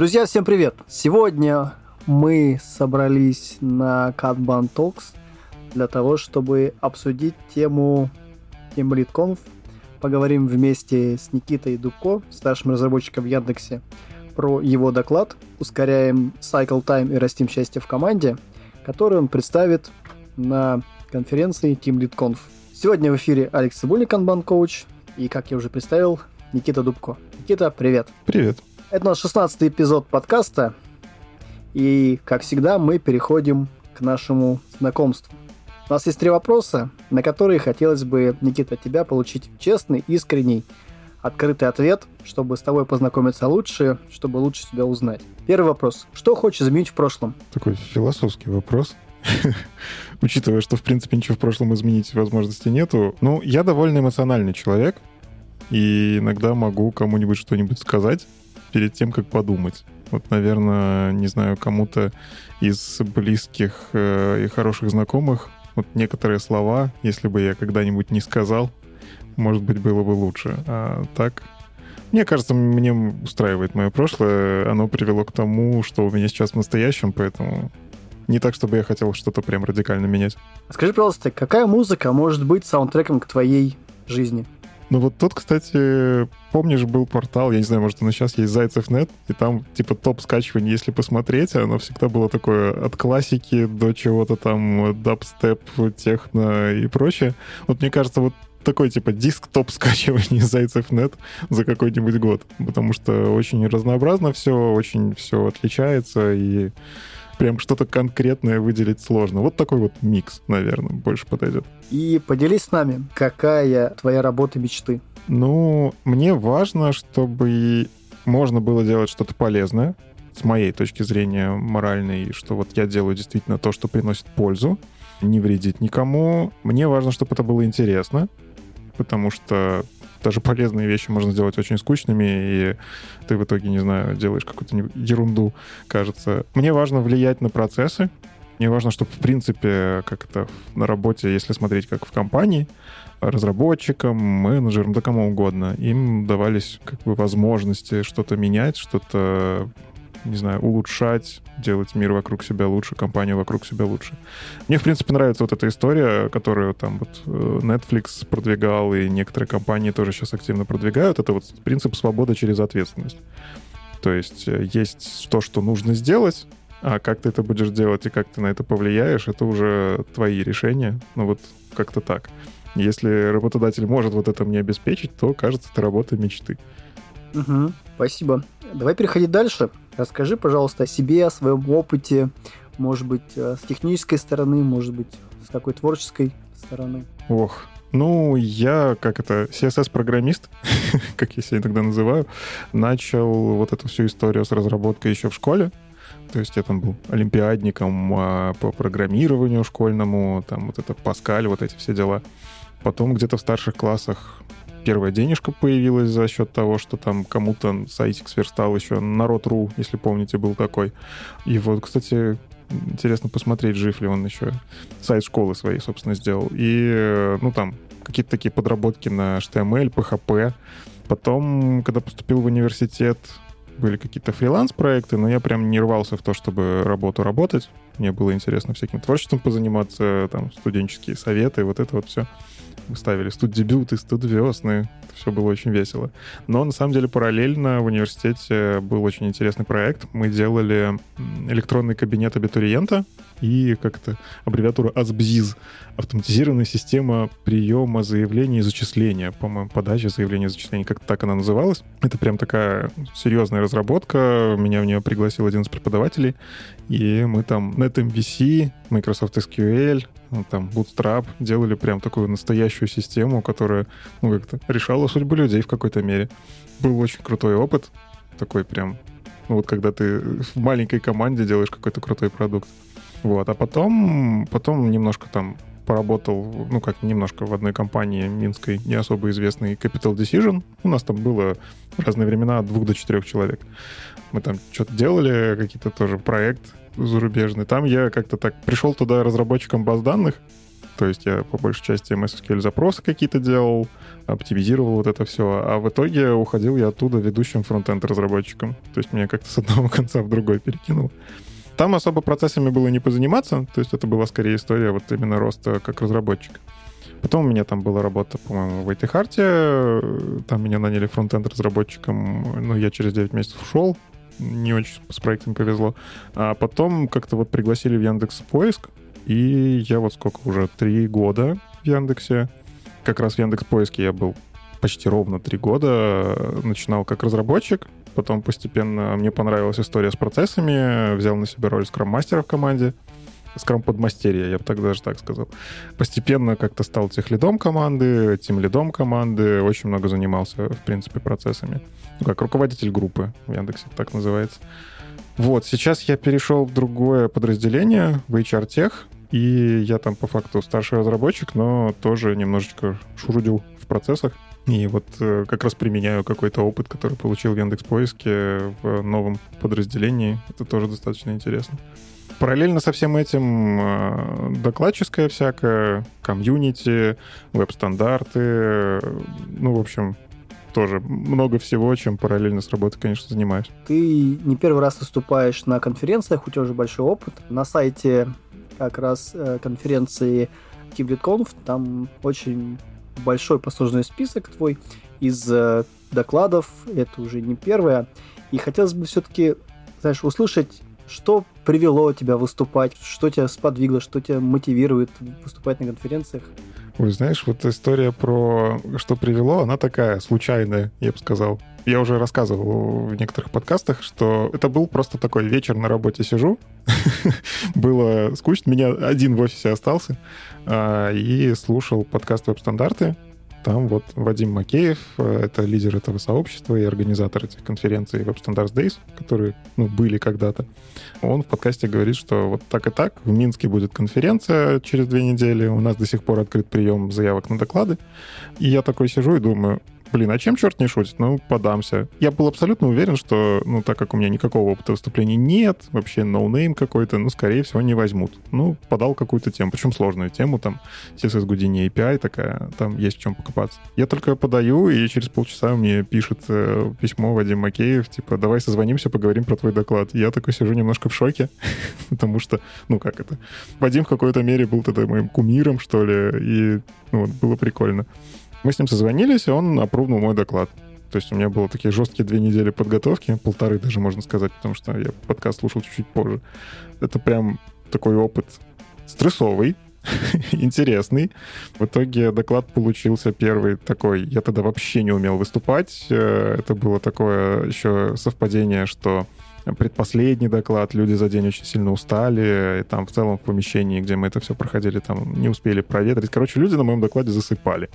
Друзья, всем привет! Сегодня мы собрались на Kanban Talks для того, чтобы обсудить тему Team Lead. Поговорим вместе с Никитой Дубко, старшим разработчиком в Яндексе, про его доклад «Ускоряем cycle time и растим счастье в команде», который он представит на конференции Team Lead. Сегодня в эфире Алекс Цибульник, Kanban Coach, и, как я уже представил, Никита Дубко. Никита, привет. Привет. Это наш 16 эпизод подкаста, и, как всегда, мы переходим к нашему знакомству. У нас есть три вопроса, на которые хотелось бы, Никита, тебя получить честный, искренний, открытый ответ, чтобы с тобой познакомиться лучше, чтобы лучше тебя узнать. Первый вопрос. Что хочешь изменить в прошлом? Такой философский вопрос. Учитывая, что, в принципе, ничего в прошлом изменить возможности нету. Ну, я довольно эмоциональный человек, и иногда могу кому-нибудь что-нибудь сказать перед тем, как подумать. Вот, наверное, не знаю, кому-то из близких э, и хороших знакомых вот некоторые слова, если бы я когда-нибудь не сказал, может быть, было бы лучше. А так, мне кажется, мне устраивает мое прошлое. Оно привело к тому, что у меня сейчас в настоящем, поэтому не так, чтобы я хотел что-то прям радикально менять. Скажи, пожалуйста, какая музыка может быть саундтреком к твоей жизни? Ну вот тут, кстати, помнишь, был портал, я не знаю, может, он сейчас есть, Зайцев.нет, и там типа топ скачиваний, если посмотреть, оно всегда было такое от классики до чего-то там, дабстеп, техно и прочее. Вот мне кажется, вот такой типа диск топ скачивания Зайцев.нет за какой-нибудь год, потому что очень разнообразно все, очень все отличается, и прям что-то конкретное выделить сложно. Вот такой вот микс, наверное, больше подойдет. И поделись с нами, какая твоя работа мечты? Ну, мне важно, чтобы можно было делать что-то полезное, с моей точки зрения моральной, что вот я делаю действительно то, что приносит пользу, не вредит никому. Мне важно, чтобы это было интересно, потому что даже полезные вещи можно сделать очень скучными, и ты в итоге, не знаю, делаешь какую-то ерунду, кажется. Мне важно влиять на процессы, мне важно, чтобы, в принципе, как это на работе, если смотреть как в компании, разработчикам, менеджерам, да кому угодно, им давались как бы возможности что-то менять, что-то не знаю, улучшать, делать мир вокруг себя лучше, компанию вокруг себя лучше. Мне, в принципе, нравится вот эта история, которую там вот э, Netflix продвигал, и некоторые компании тоже сейчас активно продвигают. Это вот принцип свободы через ответственность. То есть э, есть то, что нужно сделать, а как ты это будешь делать и как ты на это повлияешь, это уже твои решения. Ну вот как-то так. Если работодатель может вот это мне обеспечить, то, кажется, это работа мечты. Угу, спасибо. Давай переходить дальше. Расскажи, пожалуйста, о себе, о своем опыте, может быть, э, с технической стороны, может быть, с какой творческой стороны. Ох, ну, я, как это, CSS-программист, как я себя иногда называю, начал вот эту всю историю с разработкой еще в школе. То есть я там был олимпиадником а, по программированию школьному, там вот это Паскаль, вот эти все дела. Потом где-то в старших классах первая денежка появилась за счет того, что там кому-то сайтик сверстал еще народ.ру, если помните, был такой. И вот, кстати, интересно посмотреть, жив ли он еще. Сайт школы своей, собственно, сделал. И, ну, там, какие-то такие подработки на HTML, PHP. Потом, когда поступил в университет, были какие-то фриланс-проекты, но я прям не рвался в то, чтобы работу работать. Мне было интересно всяким творчеством позаниматься, там, студенческие советы, вот это вот все. Мы ставили студ-дебюты, студ-весны. Все было очень весело. Но на самом деле параллельно в университете был очень интересный проект. Мы делали электронный кабинет абитуриента и как-то аббревиатура АСБЗИЗ. Автоматизированная система приема заявлений и зачисления. По-моему, подача заявления и зачисления. Как-то так она называлась. Это прям такая серьезная разработка. Меня в нее пригласил один из преподавателей. И мы там NetMVC, Microsoft SQL, ну, там, Bootstrap делали прям такую настоящую систему, которая, ну, как-то решала судьбу людей в какой-то мере. Был очень крутой опыт, такой прям, ну, вот когда ты в маленькой команде делаешь какой-то крутой продукт. Вот, а потом, потом немножко там поработал, ну как немножко в одной компании минской, не особо известной Capital Decision. У нас там было в разные времена от двух до четырех человек. Мы там что-то делали, какие-то тоже проект зарубежный. Там я как-то так пришел туда разработчиком баз данных, То есть я по большей части MSSQL запросы какие-то делал, оптимизировал вот это все. А в итоге уходил я оттуда ведущим фронтенд разработчиком. То есть меня как-то с одного конца в другой перекинуло. Там особо процессами было не позаниматься, то есть это была скорее история вот именно роста как разработчика. Потом у меня там была работа, по-моему, в IT Там меня наняли фронтенд-разработчиком, но я через 9 месяцев ушел. Не очень с проектом повезло. А потом как-то вот пригласили в Яндекс Поиск, и я вот сколько уже, три года в Яндексе. Как раз в Яндекс Поиске я был почти ровно три года. Начинал как разработчик, Потом постепенно мне понравилась история с процессами, взял на себя роль скрам-мастера в команде, скрам-подмастерья, я бы так даже так сказал. Постепенно как-то стал техлидом команды, тим-лидом команды, очень много занимался, в принципе, процессами. Ну, как руководитель группы в Яндексе, так называется. Вот, сейчас я перешел в другое подразделение, в HR Tech, и я там по факту старший разработчик, но тоже немножечко шурудил в процессах. И вот э, как раз применяю какой-то опыт, который получил в Яндекс Поиске в новом подразделении. Это тоже достаточно интересно. Параллельно со всем этим э, докладческая всякая, комьюнити, веб-стандарты, ну, в общем, тоже много всего, чем параллельно с работой, конечно, занимаюсь. Ты не первый раз выступаешь на конференциях, у тебя уже большой опыт. На сайте как раз э, конференции TeamLeadConf там очень большой послужной список твой из э, докладов, это уже не первое. И хотелось бы все-таки, знаешь, услышать, что привело тебя выступать, что тебя сподвигло, что тебя мотивирует выступать на конференциях. Ой, знаешь, вот история про что привело, она такая случайная, я бы сказал. Я уже рассказывал в некоторых подкастах, что это был просто такой вечер на работе сижу. Было скучно. Меня один в офисе остался а, и слушал подкаст «Веб-стандарты». Там вот Вадим Макеев, э, это лидер этого сообщества и организатор этих конференций Web Standards Days, которые ну, были когда-то. Он в подкасте говорит, что вот так и так, в Минске будет конференция через две недели, у нас до сих пор открыт прием заявок на доклады. И я такой сижу и думаю, блин, а чем черт не шутит? Ну, подамся. Я был абсолютно уверен, что, ну, так как у меня никакого опыта выступлений нет, вообще no name какой-то, ну, скорее всего, не возьмут. Ну, подал какую-то тему, причем сложную тему, там, CSS Houdini API такая, там есть в чем покопаться. Я только подаю, и через полчаса мне пишет э, письмо Вадим Макеев, типа, давай созвонимся, поговорим про твой доклад. Я такой сижу немножко в шоке, потому что, ну, как это, Вадим в какой-то мере был тогда моим кумиром, что ли, и, ну, вот, было прикольно. Мы с ним созвонились, и он опровнул мой доклад. То есть у меня было такие жесткие две недели подготовки, полторы даже, можно сказать, потому что я подкаст слушал чуть-чуть позже. Это прям такой опыт стрессовый, интересный. В итоге доклад получился первый такой. Я тогда вообще не умел выступать. Э, это было такое еще совпадение, что предпоследний доклад, люди за день очень сильно устали, и там в целом в помещении, где мы это все проходили, там не успели проветрить. Короче, люди на моем докладе засыпали.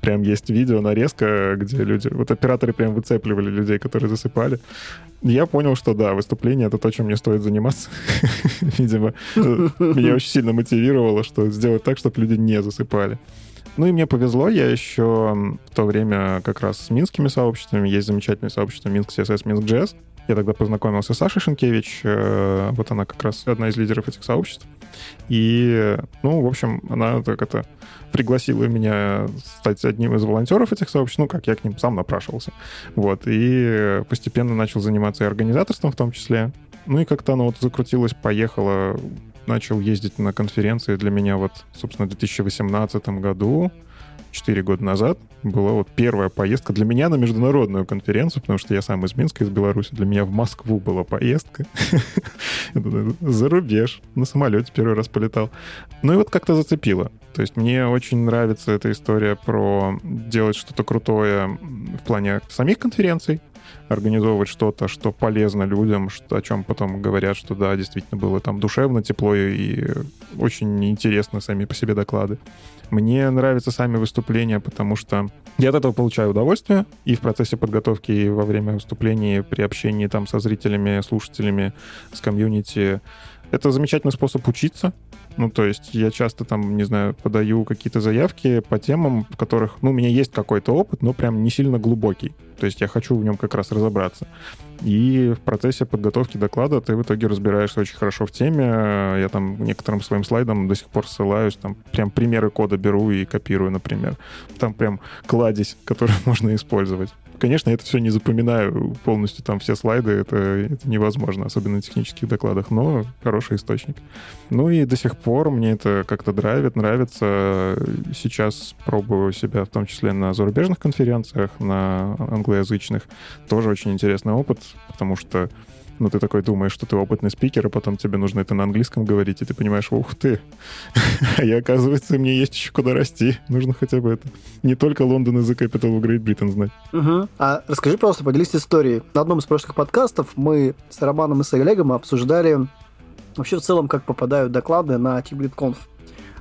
Прям есть видео, нарезка, где люди... Вот операторы прям выцепливали людей, которые засыпали. Я понял, что да, выступление — это то, чем мне стоит заниматься. Видимо, меня очень сильно мотивировало, что сделать так, чтобы люди не засыпали. Ну и мне повезло, я еще в то время как раз с минскими сообществами, есть замечательное сообщество Минск CSS, Минск JS, я тогда познакомился с Сашей Шенкевич, э, вот она как раз одна из лидеров этих сообществ. И, ну, в общем, она так это пригласила меня стать одним из волонтеров этих сообществ, ну, как я к ним сам напрашивался. Вот, и постепенно начал заниматься и организаторством в том числе. Ну и как-то оно вот закрутилось, поехало, начал ездить на конференции для меня вот, собственно, в 2018 году. 4 года назад была вот первая поездка для меня на международную конференцию, потому что я сам из Минска, из Беларуси. Для меня в Москву была поездка. За рубеж. На самолете первый раз полетал. Ну и вот как-то зацепило. То есть мне очень нравится эта история про делать что-то крутое в плане самих конференций, организовывать что-то, что полезно людям, что, о чем потом говорят, что да, действительно было там душевно, тепло и очень интересно сами по себе доклады. Мне нравятся сами выступления, потому что я от этого получаю удовольствие и в процессе подготовки, и во время выступлений, при общении там со зрителями, слушателями, с комьюнити. Это замечательный способ учиться, Ну, то есть я часто там, не знаю, подаю какие-то заявки по темам, в которых, ну, у меня есть какой-то опыт, но прям не сильно глубокий. То есть я хочу в нем как раз разобраться. И в процессе подготовки доклада ты в итоге разбираешься очень хорошо в теме. Я там некоторым своим слайдам до сих пор ссылаюсь, там прям примеры кода беру и копирую, например. Там прям кладезь, который можно использовать. Конечно, это все не запоминаю полностью, там все слайды, это, это невозможно, особенно на технических докладах, но хороший источник. Ну и до сих пор мне это как-то драйвит, нравится. Сейчас пробую себя в том числе на зарубежных конференциях, на англоязычных. Тоже очень интересный опыт, потому что ну, ты такой думаешь, что ты опытный спикер, а потом тебе нужно это на английском говорить, и ты понимаешь, ух ты, а я, оказывается, мне есть еще куда расти. Нужно хотя бы это. Не только Лондон из The Capital of Great Britain знать. Угу. А расскажи просто, поделись историей. На одном из прошлых подкастов мы с Романом и с Олегом обсуждали вообще в целом, как попадают доклады на TeamLead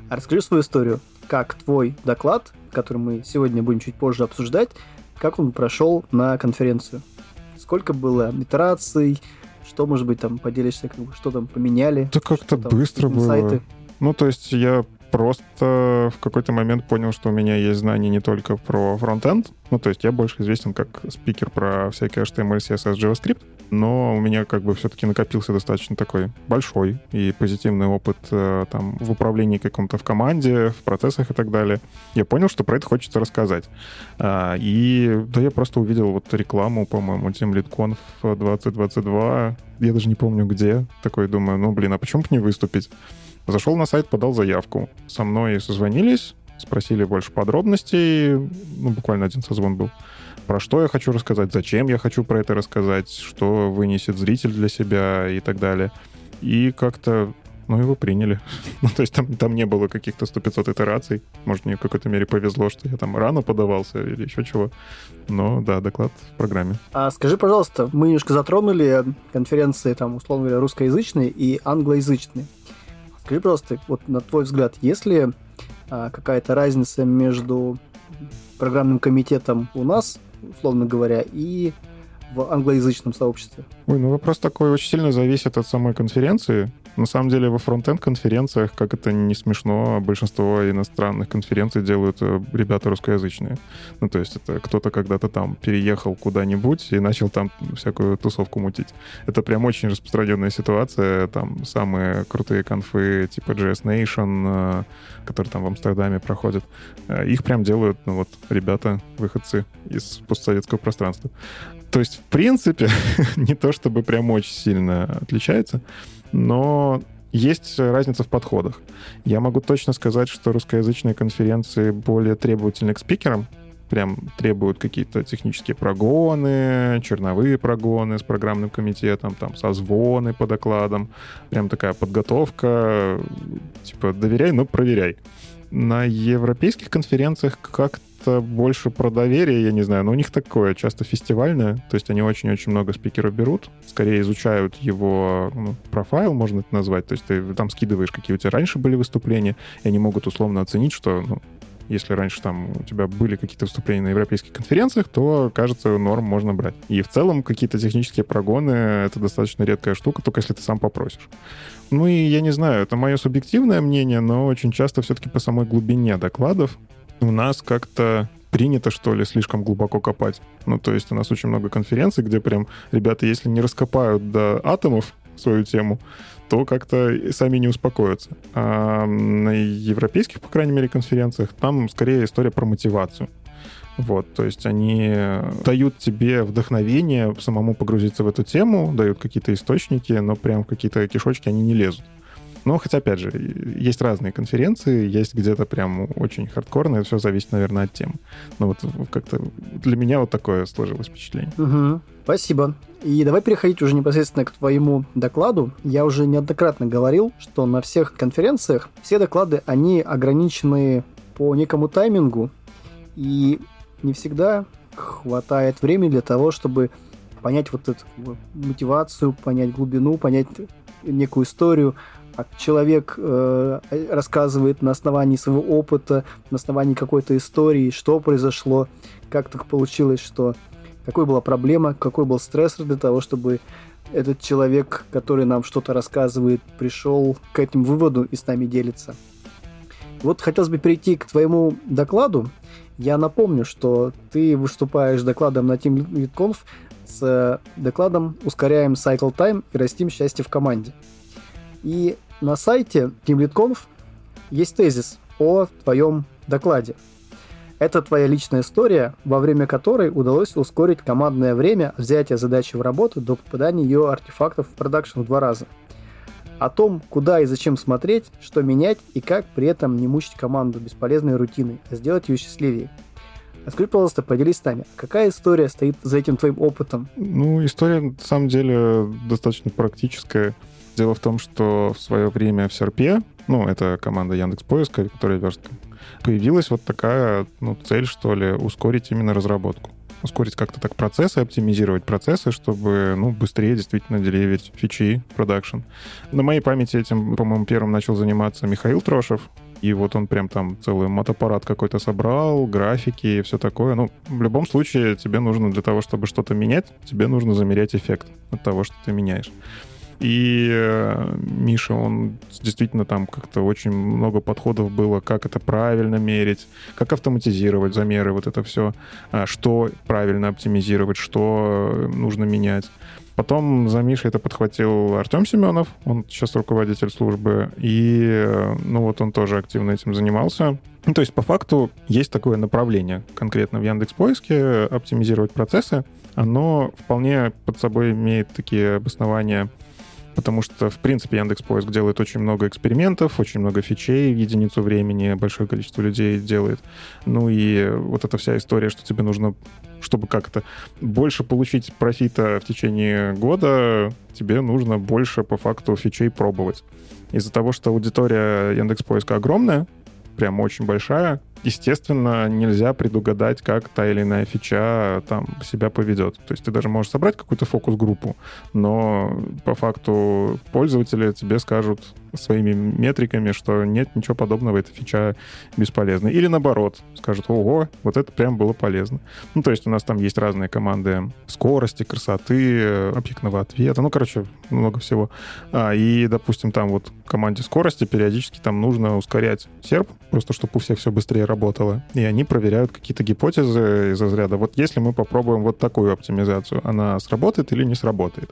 А расскажи свою историю. Как твой доклад, который мы сегодня будем чуть позже обсуждать, как он прошел на конференцию? Сколько было итераций, что, может быть, там поделишься, как бы, что там поменяли? Да как-то быстро было. Ну, то есть я просто в какой-то момент понял, что у меня есть знания не только про фронтенд, ну, то есть я больше известен как спикер про всякие HTML, CSS, JavaScript, но у меня как бы все-таки накопился достаточно такой большой и позитивный опыт э, там в управлении каком-то в команде, в процессах и так далее. Я понял, что про это хочется рассказать. А, и да, я просто увидел вот рекламу, по-моему, Team LeadConf 2022, я даже не помню где, такой думаю, ну, блин, а почему бы не выступить? Зашел на сайт, подал заявку. Со мной созвонились, спросили больше подробностей. Ну, буквально один созвон был. Про что я хочу рассказать, зачем я хочу про это рассказать, что вынесет зритель для себя и так далее. И как-то ну, его приняли. ну, то есть там, там не было каких-то 100-500 итераций. Может, мне в какой-то мере повезло, что я там рано подавался или еще чего. Но, да, доклад в программе. А скажи, пожалуйста, мы немножко затронули конференции, там, условно говоря, русскоязычные и англоязычные. Скажи просто, вот на твой взгляд, есть ли а, какая-то разница между программным комитетом у нас, условно говоря, и в англоязычном сообществе? Ой, ну вопрос такой очень сильно зависит от самой конференции. На самом деле во фронтенд конференциях, как это не смешно, большинство иностранных конференций делают э, ребята русскоязычные. Ну, то есть это кто-то когда-то там переехал куда-нибудь и начал там всякую тусовку мутить. Это прям очень распространенная ситуация. Там самые крутые конфы типа JS Nation, э, которые там в Амстердаме проходят, э, их прям делают, ну вот, ребята, выходцы из постсоветского пространства. То есть, в принципе, не то чтобы прям очень сильно отличается, но есть разница в подходах. Я могу точно сказать, что русскоязычные конференции более требовательны к спикерам, прям требуют какие-то технические прогоны, черновые прогоны с программным комитетом, там созвоны по докладам, прям такая подготовка, типа доверяй, но проверяй. На европейских конференциях как это больше про доверие, я не знаю, но у них такое часто фестивальное, то есть они очень-очень много спикеров берут, скорее изучают его ну, профайл, можно это назвать, то есть ты там скидываешь, какие у тебя раньше были выступления, и они могут условно оценить, что ну, если раньше там у тебя были какие-то выступления на европейских конференциях, то, кажется, норм можно брать. И в целом какие-то технические прогоны — это достаточно редкая штука, только если ты сам попросишь. Ну и я не знаю, это мое субъективное мнение, но очень часто все-таки по самой глубине докладов у нас как-то принято, что ли, слишком глубоко копать. Ну, то есть у нас очень много конференций, где прям ребята, если не раскопают до атомов свою тему, то как-то сами не успокоятся. А на европейских, по крайней мере, конференциях там скорее история про мотивацию. Вот, то есть они дают тебе вдохновение самому погрузиться в эту тему, дают какие-то источники, но прям в какие-то кишочки они не лезут. Но хотя, опять же, есть разные конференции, есть где-то прям очень хардкорно, это все зависит, наверное, от тем. Но вот как-то для меня вот такое сложилось впечатление. Угу. Спасибо. И давай переходить уже непосредственно к твоему докладу. Я уже неоднократно говорил, что на всех конференциях все доклады, они ограничены по некому таймингу, и не всегда хватает времени для того, чтобы понять вот эту мотивацию, понять глубину, понять некую историю, человек э, рассказывает на основании своего опыта, на основании какой-то истории, что произошло, как так получилось, что какой была проблема, какой был стрессор для того, чтобы этот человек, который нам что-то рассказывает, пришел к этим выводу и с нами делится. Вот хотелось бы перейти к твоему докладу. Я напомню, что ты выступаешь докладом на Team LeadConf с докладом «Ускоряем cycle time и растим счастье в команде». И на сайте Team LeadConf есть тезис о твоем докладе. Это твоя личная история, во время которой удалось ускорить командное время взятия задачи в работу до попадания ее артефактов в продакшн в два раза – о том, куда и зачем смотреть, что менять и как при этом не мучить команду бесполезной рутиной, а сделать ее счастливее. Расскажи, пожалуйста, поделись с нами, какая история стоит за этим твоим опытом? Ну, история, на самом деле, достаточно практическая. Дело в том, что в свое время в Серпе, ну, это команда Яндекс Поиска, которая верстка, появилась вот такая ну, цель, что ли, ускорить именно разработку ускорить как-то так процессы, оптимизировать процессы, чтобы, ну, быстрее действительно деливить фичи в продакшн. На моей памяти этим, по-моему, первым начал заниматься Михаил Трошев, и вот он прям там целый мотоаппарат какой-то собрал, графики и все такое. Ну, в любом случае, тебе нужно для того, чтобы что-то менять, тебе нужно замерять эффект от того, что ты меняешь. И э, Миша, он действительно там как-то очень много подходов было, как это правильно мерить, как автоматизировать замеры, вот это все, а, что правильно оптимизировать, что нужно менять. Потом за Мишей это подхватил Артем Семенов, он сейчас руководитель службы, и э, ну вот он тоже активно этим занимался. Ну, то есть по факту есть такое направление конкретно в Яндекс Поиске оптимизировать процессы. Оно вполне под собой имеет такие обоснования потому что, в принципе, Яндекс Поиск делает очень много экспериментов, очень много фичей в единицу времени, большое количество людей делает. Ну и вот эта вся история, что тебе нужно, чтобы как-то больше получить профита в течение года, тебе нужно больше по факту фичей пробовать. Из-за того, что аудитория Яндекс Поиска огромная, прям очень большая, естественно, нельзя предугадать, как та или иная фича там себя поведет. То есть ты даже можешь собрать какую-то фокус-группу, но по факту пользователи тебе скажут своими метриками, что нет ничего подобного, эта фича бесполезна. Или наоборот, скажут, ого, вот это прям было полезно. Ну, то есть у нас там есть разные команды скорости, красоты, объектного ответа, ну, короче, много всего. А, и, допустим, там вот команде скорости периодически там нужно ускорять серп, просто чтобы у всех все быстрее работало. И они проверяют какие-то гипотезы из разряда. Вот если мы попробуем вот такую оптимизацию, она сработает или не сработает?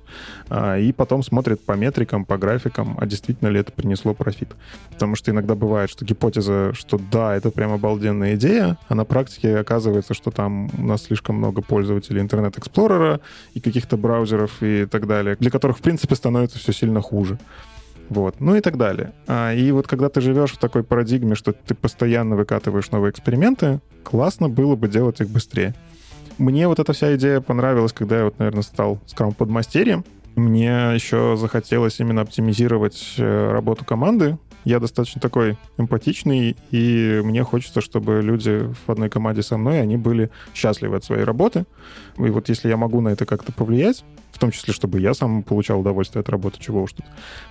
А, и потом смотрят по метрикам, по графикам, а действительно ли это принесло профит. Потому что иногда бывает, что гипотеза, что да, это прям обалденная идея, а на практике оказывается, что там у нас слишком много пользователей Internet Explorer а и каких-то браузеров и так далее, для которых, в принципе, становится все сильно хуже. Вот, ну и так далее. А, и вот когда ты живешь в такой парадигме, что ты постоянно выкатываешь новые эксперименты, классно было бы делать их быстрее. Мне вот эта вся идея понравилась, когда я вот, наверное, стал скрам-подмастерьем. Мне еще захотелось именно оптимизировать э, работу команды. Я достаточно такой эмпатичный, и мне хочется, чтобы люди в одной команде со мной, они были счастливы от своей работы. И вот если я могу на это как-то повлиять, в том числе, чтобы я сам получал удовольствие от работы, чего уж тут.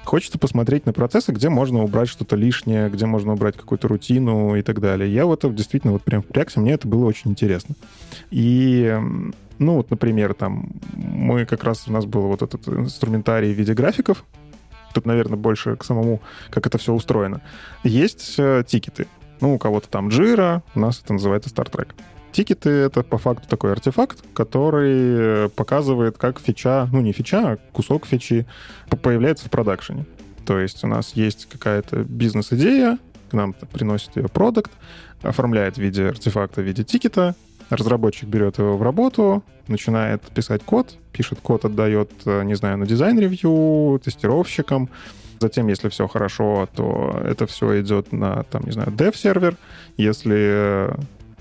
Хочется посмотреть на процессы, где можно убрать что-то лишнее, где можно убрать какую-то рутину и так далее. Я вот действительно вот прям впрягся, мне это было очень интересно. И ну, вот, например, там, мы как раз, у нас был вот этот инструментарий в виде графиков. Тут, наверное, больше к самому, как это все устроено. Есть э, тикеты. Ну, у кого-то там Jira, у нас это называется Star Trek. Тикеты — это по факту такой артефакт, который показывает, как фича, ну не фича, а кусок фичи появляется в продакшене. То есть у нас есть какая-то бизнес-идея, к нам приносит ее продукт, оформляет в виде артефакта, в виде тикета, разработчик берет его в работу, начинает писать код, пишет код, отдает, не знаю, на дизайн-ревью, тестировщикам, Затем, если все хорошо, то это все идет на, там, не знаю, dev-сервер. Если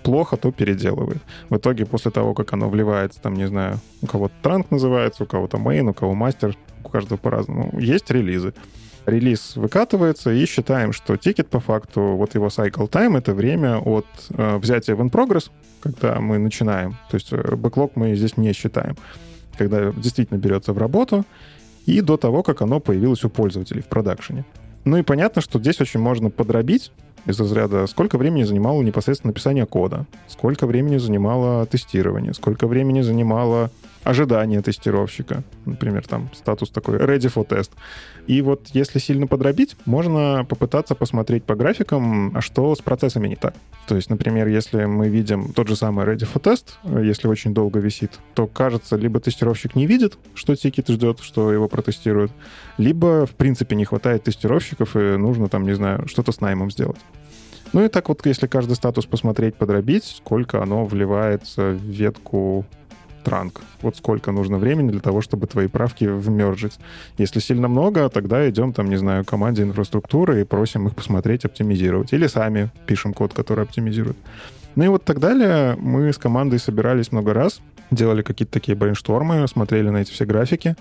плохо, то переделывает. В итоге, после того, как оно вливается, там, не знаю, у кого-то trunk называется, у кого-то main, у кого мастер, у каждого по-разному, есть релизы. Релиз выкатывается, и считаем, что тикет по факту, вот его cycle time, это время от э, взятия в in progress, когда мы начинаем. То есть э, бэклог мы здесь не считаем. Когда действительно берется в работу, и до того, как оно появилось у пользователей в продакшене. Ну и понятно, что здесь очень можно подробить из разряда, сколько времени занимало непосредственно написание кода, сколько времени занимало тестирование, сколько времени занимало ожидания тестировщика. Например, там статус такой ready for test. И вот если сильно подробить, можно попытаться посмотреть по графикам, а что с процессами не так. То есть, например, если мы видим тот же самый ready for test, если очень долго висит, то кажется, либо тестировщик не видит, что тикет ждет, что его протестируют, либо, в принципе, не хватает тестировщиков, и нужно там, не знаю, что-то с наймом сделать. Ну и так вот, если каждый статус посмотреть, подробить, сколько оно вливается в ветку транк. Вот сколько нужно времени для того, чтобы твои правки вмержить. Если сильно много, тогда идем, там, не знаю, команде инфраструктуры и просим их посмотреть, оптимизировать. Или сами пишем код, который оптимизирует. Ну и вот так далее. Мы с командой собирались много раз, делали какие-то такие брейнштормы, смотрели на эти все графики.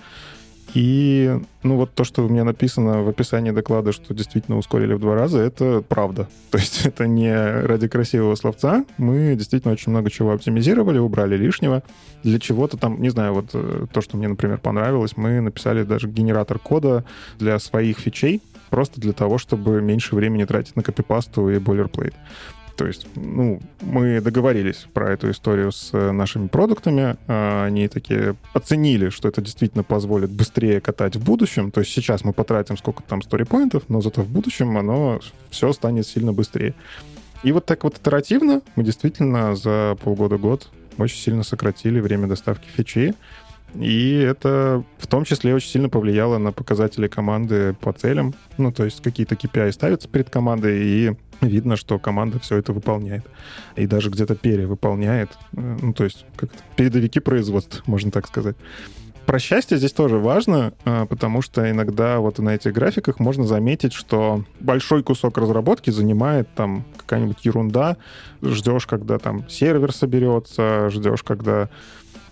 И, ну, вот то, что у меня написано в описании доклада, что действительно ускорили в два раза, это правда. То есть это не ради красивого словца. Мы действительно очень много чего оптимизировали, убрали лишнего. Для чего-то там, не знаю, вот э, то, что мне, например, понравилось, мы написали даже генератор кода для своих фичей, просто для того, чтобы меньше времени тратить на копипасту и бойлерплейт. То есть, ну, мы договорились про эту историю с э, нашими продуктами. А, они такие оценили, что это действительно позволит быстрее катать в будущем. То есть сейчас мы потратим сколько там сторипоинтов, но зато в будущем оно все станет сильно быстрее. И вот так вот итеративно мы действительно за полгода-год очень сильно сократили время доставки фичи. И это в том числе очень сильно повлияло на показатели команды по целям. Ну, то есть какие-то KPI ставятся перед командой, и видно, что команда все это выполняет. И даже где-то перевыполняет. Э, ну, то есть как передовики производства, можно так сказать. Про счастье здесь тоже важно, э, потому что иногда вот на этих графиках можно заметить, что большой кусок разработки занимает там какая-нибудь ерунда. Ждешь, когда там сервер соберется, ждешь, когда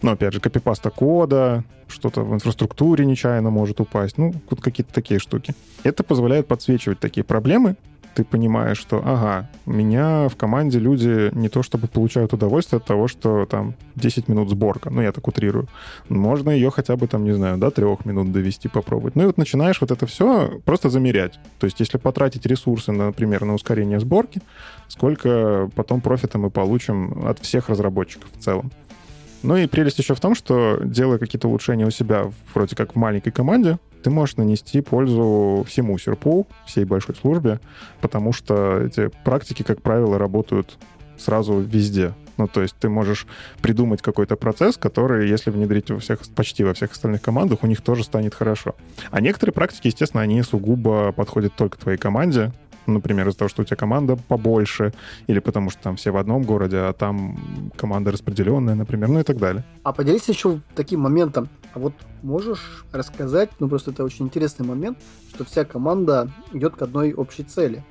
ну, опять же, копипаста кода, что-то в инфраструктуре нечаянно может упасть. Ну, вот какие-то такие штуки. Это позволяет подсвечивать такие проблемы, ты понимаешь, что, ага, у меня в команде люди не то чтобы получают удовольствие от того, что там 10 минут сборка, ну, я так утрирую. Можно ее хотя бы там, не знаю, до трех минут довести, попробовать. Ну, и вот начинаешь вот это все просто замерять. То есть, если потратить ресурсы, например, на ускорение сборки, сколько потом профита мы получим от всех разработчиков в целом. Ну и прелесть еще в том, что делая какие-то улучшения у себя вроде как в маленькой команде, ты можешь нанести пользу всему серпу, всей большой службе, потому что эти практики, как правило, работают сразу везде. Ну, то есть ты можешь придумать какой-то процесс, который, если внедрить во всех, почти во всех остальных командах, у них тоже станет хорошо. А некоторые практики, естественно, они сугубо подходят только твоей команде, например, из-за того, что у тебя команда побольше, или потому что там все в одном городе, а там команда распределенная, например, ну и так далее. А поделись еще таким моментом. А вот можешь рассказать, ну просто это очень интересный момент, что вся команда идет к одной общей цели.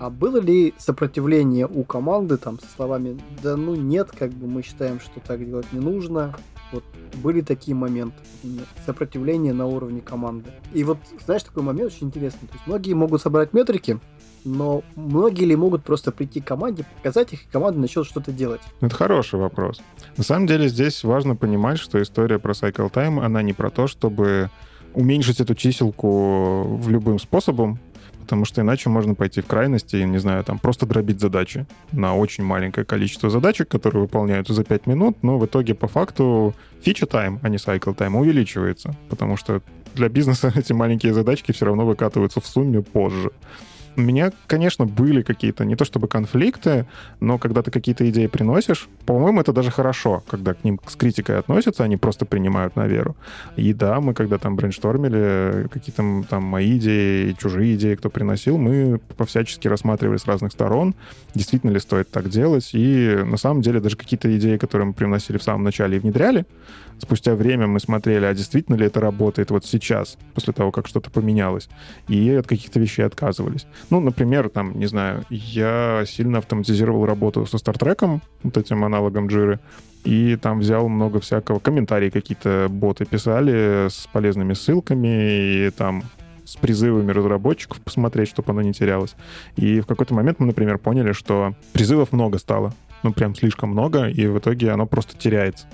А было ли сопротивление у команды там со словами «да ну нет, как бы мы считаем, что так делать не нужно», вот были такие моменты, сопротивление на уровне команды. И вот, знаешь, такой момент очень интересный. То есть многие могут собрать метрики, но многие ли могут просто прийти к команде, показать их, и команда начнет что-то делать? Это хороший вопрос. На самом деле здесь важно понимать, что история про Cycle Time, она не про то, чтобы уменьшить эту чиселку в любым способом, потому что иначе можно пойти в крайности не знаю, там просто дробить задачи на очень маленькое количество задачек, которые выполняются за 5 минут, но в итоге по факту фича тайм, а не cycle тайм увеличивается, потому что для бизнеса эти маленькие задачки все равно выкатываются в сумме позже. У меня, конечно, были какие-то, не то чтобы конфликты, но когда ты какие-то идеи приносишь, по-моему, это даже хорошо, когда к ним с критикой относятся, они просто принимают на веру. И да, мы когда там брейнштормили какие-то там мои идеи, чужие идеи, кто приносил, мы по-всячески рассматривали с разных сторон, действительно ли стоит так делать. И на самом деле даже какие-то идеи, которые мы приносили в самом начале и внедряли, спустя время мы смотрели, а действительно ли это работает вот сейчас, после того, как что-то поменялось, и от каких-то вещей отказывались. Ну, например, там, не знаю, я сильно автоматизировал работу со стартреком, вот этим аналогом Jira, и там взял много всякого, комментарии какие-то боты писали с полезными ссылками, и там с призывами разработчиков посмотреть, чтобы оно не терялось. И в какой-то момент мы, например, поняли, что призывов много стало. Ну, прям слишком много, и в итоге оно просто теряется.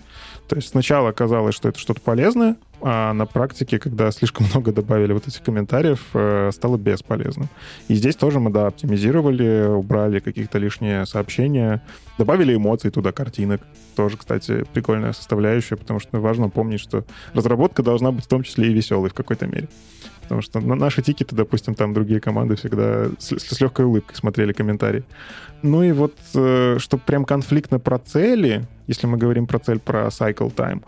То есть сначала казалось, что это что-то полезное, а на практике, когда слишком много добавили вот этих комментариев, э, стало бесполезным. И здесь тоже мы, да, оптимизировали, убрали каких-то лишние сообщения, добавили эмоций туда, картинок. Тоже, кстати, прикольная составляющая, потому что важно помнить, что разработка должна быть в том числе и веселой в какой-то мере. Потому что на наши тикеты, допустим, там другие команды всегда с, с легкой улыбкой смотрели комментарии. Ну и вот, э, чтобы прям конфликтно про цели, если мы говорим про цель про cycle time,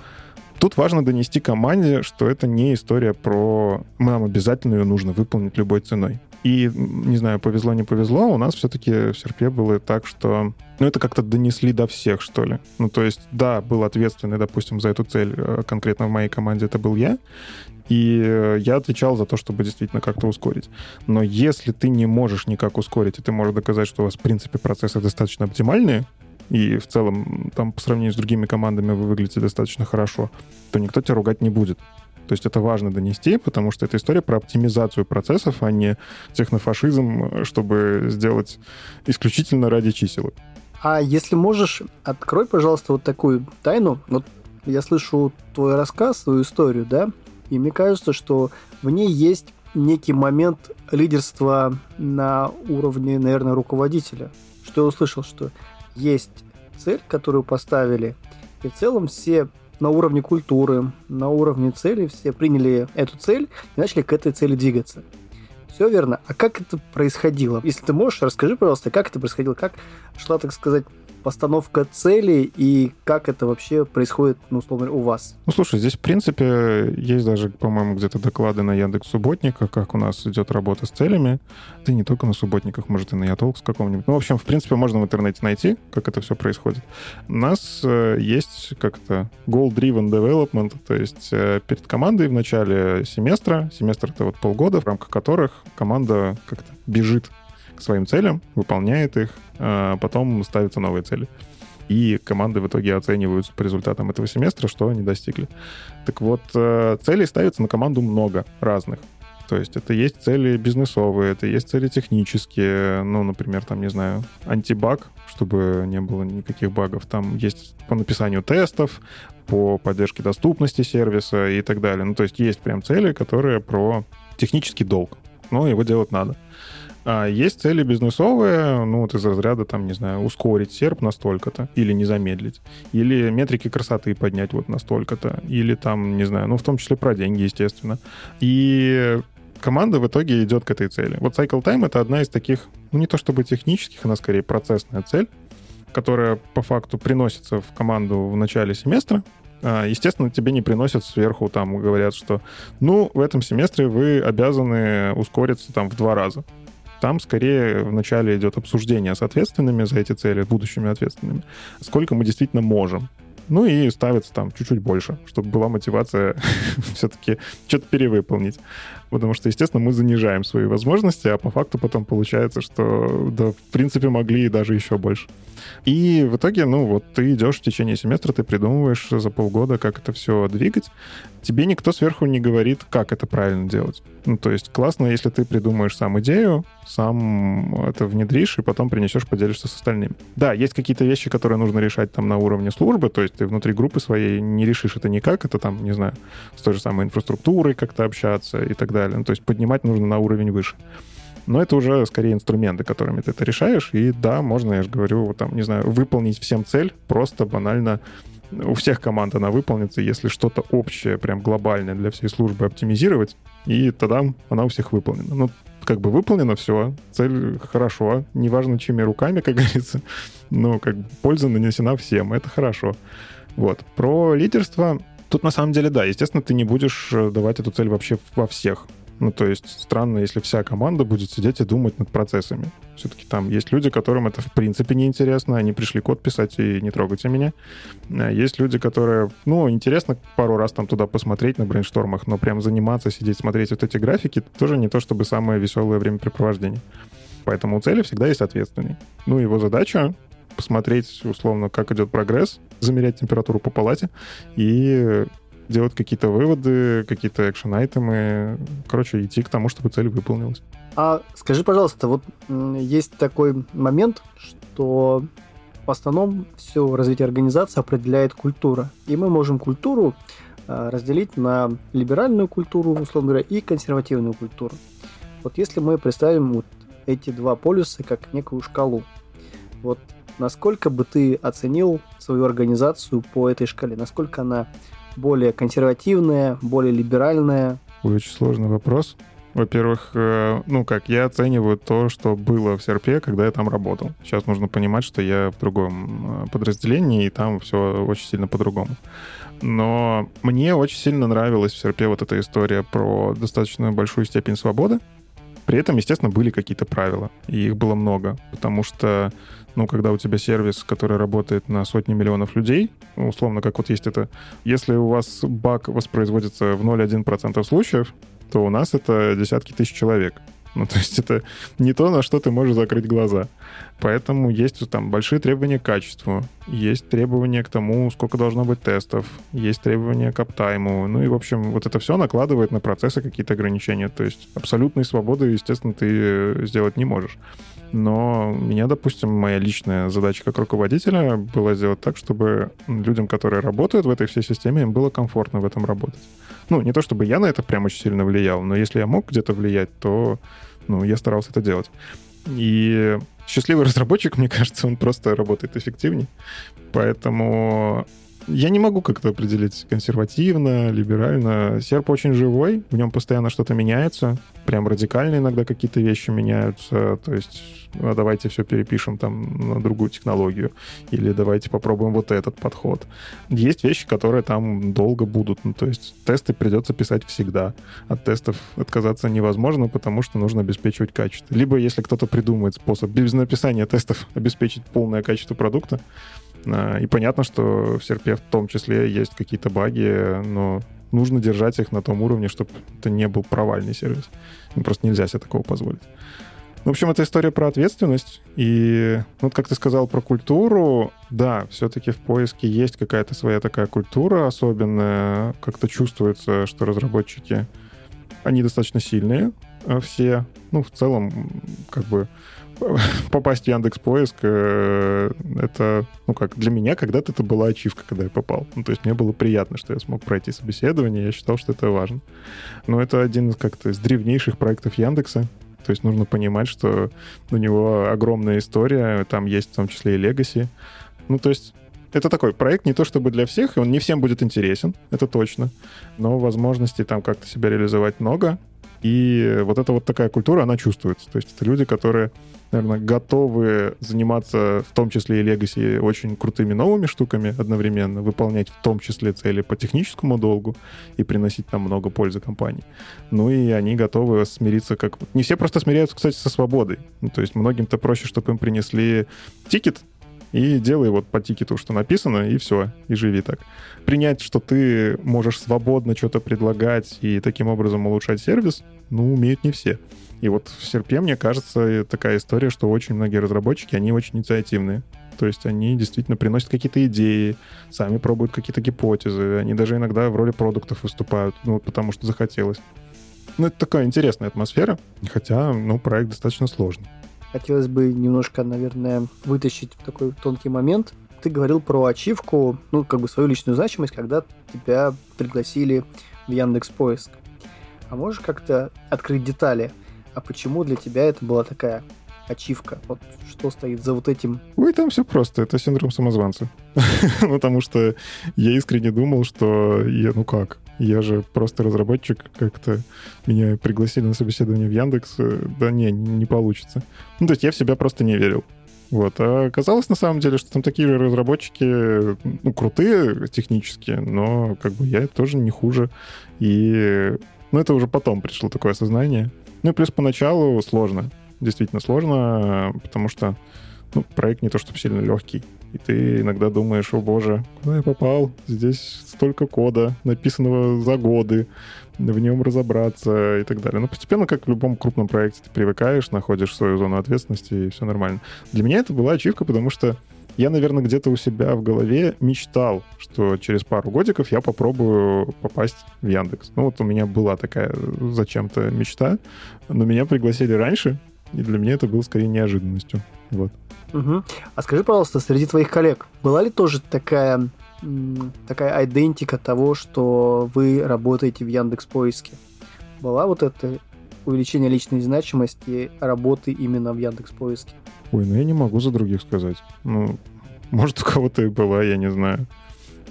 Тут важно донести команде, что это не история про нам обязательно ее нужно выполнить любой ценой. И, не знаю, повезло, не повезло, у нас все-таки в Серпе было так, что... Ну, это как-то донесли до всех, что ли. Ну, то есть, да, был ответственный, допустим, за эту цель, э, конкретно в моей команде это был я, и э, я отвечал за то, чтобы действительно как-то ускорить. Но если ты не можешь никак ускорить, и ты можешь доказать, что у вас, в принципе, процессы достаточно оптимальные, и в целом там по сравнению с другими командами вы выглядите достаточно хорошо, то никто тебя ругать не будет. То есть это важно донести, потому что это история про оптимизацию процессов, а не технофашизм, чтобы сделать исключительно ради чисел. А если можешь, открой, пожалуйста, вот такую тайну. Вот я слышу твой рассказ, свою историю, да, и мне кажется, что в ней есть некий момент лидерства на уровне, наверное, руководителя. Что я услышал, что есть цель, которую поставили, и в целом все на уровне культуры, на уровне цели все приняли эту цель и начали к этой цели двигаться. Все верно. А как это происходило? Если ты можешь, расскажи, пожалуйста, как это происходило, как шла, так сказать, постановка целей и как это вообще происходит, ну, условно, у вас? Ну, слушай, здесь, в принципе, есть даже, по-моему, где-то доклады на Яндекс Субботниках, как у нас идет работа с целями. Да не только на субботниках, может, и на Ятолкс каком-нибудь. Ну, в общем, в принципе, можно в интернете найти, как это все происходит. У нас э, есть как-то goal-driven development, то есть э, перед командой в начале семестра, семестр — это вот полгода, в рамках которых команда как-то бежит своим целям, выполняет их, а потом ставятся новые цели. И команды в итоге оцениваются по результатам этого семестра, что они достигли. Так вот, э, целей ставится на команду много разных. То есть это есть цели бизнесовые, это есть цели технические, ну, например, там, не знаю, антибаг, чтобы не было никаких багов. Там есть по написанию тестов, по поддержке доступности сервиса и так далее. Ну, то есть есть прям цели, которые про технический долг. Но его делать надо. А есть цели бизнесовые, ну вот из разряда, там, не знаю, ускорить серп настолько-то, или не замедлить, или метрики красоты поднять вот настолько-то, или там, не знаю, ну в том числе про деньги, естественно. И команда в итоге идет к этой цели. Вот Cycle Time — это одна из таких, ну не то чтобы технических, она скорее процессная цель, которая по факту приносится в команду в начале семестра, а, Естественно, тебе не приносят сверху, там говорят, что ну, в этом семестре вы обязаны ускориться там в два раза. Там скорее вначале идет обсуждение с ответственными за эти цели, будущими ответственными, сколько мы действительно можем. Ну и ставится там чуть-чуть больше, чтобы была мотивация все-таки что-то перевыполнить. Потому что, естественно, мы занижаем свои возможности, а по факту потом получается, что, да, в принципе, могли и даже еще больше. И в итоге, ну вот, ты идешь в течение семестра, ты придумываешь за полгода, как это все двигать. Тебе никто сверху не говорит, как это правильно делать. Ну, то есть классно, если ты придумаешь сам идею, сам это внедришь, и потом принесешь, поделишься с остальными. Да, есть какие-то вещи, которые нужно решать там на уровне службы, то есть ты внутри группы своей не решишь это никак, это там, не знаю, с той же самой инфраструктурой как-то общаться и так далее. Ну, то есть поднимать нужно на уровень выше. Но это уже скорее инструменты, которыми ты это решаешь. И да, можно, я же говорю, вот там, не знаю, выполнить всем цель, просто банально у всех команд она выполнится, если что-то общее, прям глобальное для всей службы оптимизировать, и тогда она у всех выполнена. Ну, как бы выполнено все, цель хорошо, неважно чьими руками, как говорится, но как бы польза нанесена всем, это хорошо. Вот. Про лидерство, тут на самом деле, да, естественно, ты не будешь э, давать эту цель вообще во всех ну, то есть странно, если вся команда будет сидеть и думать над процессами. Все-таки там есть люди, которым это в принципе не интересно, они пришли код писать и не трогайте меня. А есть люди, которые, ну, интересно пару раз там туда посмотреть на брейнштормах, но прям заниматься, сидеть, смотреть вот эти графики, тоже не то чтобы самое веселое времяпрепровождение. Поэтому у цели всегда есть ответственный. Ну, его задача посмотреть, условно, как идет прогресс, замерять температуру по палате и делать какие-то выводы, какие-то экшен-айтемы. Короче, идти к тому, чтобы цель выполнилась. А скажи, пожалуйста, вот есть такой момент, что в основном все развитие организации определяет культура. И мы можем культуру а, разделить на либеральную культуру, условно говоря, и консервативную культуру. Вот если мы представим вот эти два полюса как некую шкалу, вот насколько бы ты оценил свою организацию по этой шкале? Насколько она более консервативная, более либеральная? Очень сложный вопрос. Во-первых, э, ну как, я оцениваю то, что было в Серпе, когда я там работал. Сейчас нужно понимать, что я в другом э, подразделении, и там все очень сильно по-другому. Но мне очень сильно нравилась в Серпе вот эта история про достаточно большую степень свободы. При этом, естественно, были какие-то правила, и их было много, потому что, ну, когда у тебя сервис, который работает на сотни миллионов людей, условно, как вот есть это, если у вас баг воспроизводится в 0,1% случаев, то у нас это десятки тысяч человек. Ну, то есть это не то, на что ты можешь закрыть глаза. Поэтому есть там большие требования к качеству, есть требования к тому, сколько должно быть тестов, есть требования к аптайму. Ну и, в общем, вот это все накладывает на процессы какие-то ограничения. То есть абсолютной свободы, естественно, ты э, сделать не можешь. Но меня, допустим, моя личная задача как руководителя была сделать так, чтобы людям, которые работают в этой всей системе, им было комфортно в этом работать. Ну, не то чтобы я на это прям очень сильно влиял, но если я мог где-то влиять, то ну, я старался это делать. И счастливый разработчик, мне кажется, он просто работает эффективнее. Поэтому я не могу как-то определить консервативно, либерально. Серп очень живой, в нем постоянно что-то меняется. Прям радикально иногда какие-то вещи меняются. То есть а давайте все перепишем там на другую технологию. Или давайте попробуем вот этот подход. Есть вещи, которые там долго будут. Ну, то есть тесты придется писать всегда. От тестов отказаться невозможно, потому что нужно обеспечивать качество. Либо если кто-то придумает способ без написания тестов обеспечить полное качество продукта, и понятно, что в серпе в том числе есть какие-то баги, но нужно держать их на том уровне, чтобы это не был провальный сервис. Ну, просто нельзя себе такого позволить. В общем, это история про ответственность. И ну, вот как ты сказал про культуру, да, все-таки в поиске есть какая-то своя такая культура особенная. Как-то чувствуется, что разработчики, они достаточно сильные а все. Ну, в целом, как бы попасть в Яндекс Поиск, э, это, ну как, для меня когда-то это была ачивка, когда я попал. Ну, то есть мне было приятно, что я смог пройти собеседование, я считал, что это важно. Но это один из как-то из древнейших проектов Яндекса. То есть нужно понимать, что у него огромная история, там есть в том числе и Legacy. Ну, то есть это такой проект не то чтобы для всех, и он не всем будет интересен, это точно. Но возможностей там как-то себя реализовать много. И вот эта вот такая культура, она чувствуется. То есть это люди, которые наверное, готовы заниматься в том числе и Legacy очень крутыми новыми штуками одновременно, выполнять в том числе цели по техническому долгу и приносить там много пользы компании. Ну и они готовы смириться как... Не все просто смиряются, кстати, со свободой. Ну, то есть многим-то проще, чтобы им принесли тикет, и делай вот по тикету, что написано, и все, и живи так. Принять, что ты можешь свободно что-то предлагать и таким образом улучшать сервис, ну, умеют не все. И вот в серпе, мне кажется, такая история, что очень многие разработчики, они очень инициативные. То есть они действительно приносят какие-то идеи, сами пробуют какие-то гипотезы, они даже иногда в роли продуктов выступают, ну, потому что захотелось. Ну, это такая интересная атмосфера, хотя, ну, проект достаточно сложный. Хотелось бы немножко, наверное, вытащить такой тонкий момент. Ты говорил про ачивку, ну, как бы свою личную значимость, когда тебя пригласили в Яндекс Поиск. А можешь как-то открыть детали? А почему для тебя это была такая ачивка? Вот что стоит за вот этим? Ой, там все просто. Это синдром самозванца. Потому что я искренне думал, что я, ну как, я же просто разработчик, как-то меня пригласили на собеседование в Яндекс. Да не, не получится. Ну, то есть я в себя просто не верил. Вот. А оказалось на самом деле, что там такие же разработчики, ну, крутые технически, но как бы я тоже не хуже. И, ну, это уже потом пришло такое осознание. Ну и плюс поначалу сложно. Действительно сложно, потому что ну, проект не то чтобы сильно легкий. И ты иногда думаешь, о боже, куда я попал? Здесь столько кода, написанного за годы, в нем разобраться и так далее. Но постепенно, как в любом крупном проекте, ты привыкаешь, находишь свою зону ответственности, и все нормально. Для меня это была ачивка, потому что я, наверное, где-то у себя в голове мечтал, что через пару годиков я попробую попасть в Яндекс. Ну вот у меня была такая зачем-то мечта, но меня пригласили раньше, и для меня это было скорее неожиданностью. Вот. Угу. А скажи, пожалуйста, среди твоих коллег была ли тоже такая такая идентика того, что вы работаете в Яндекс Поиске. Была вот это увеличение личной значимости работы именно в Яндекс Поиске? Ой, ну я не могу за других сказать. Ну, может, у кого-то и была, я не знаю.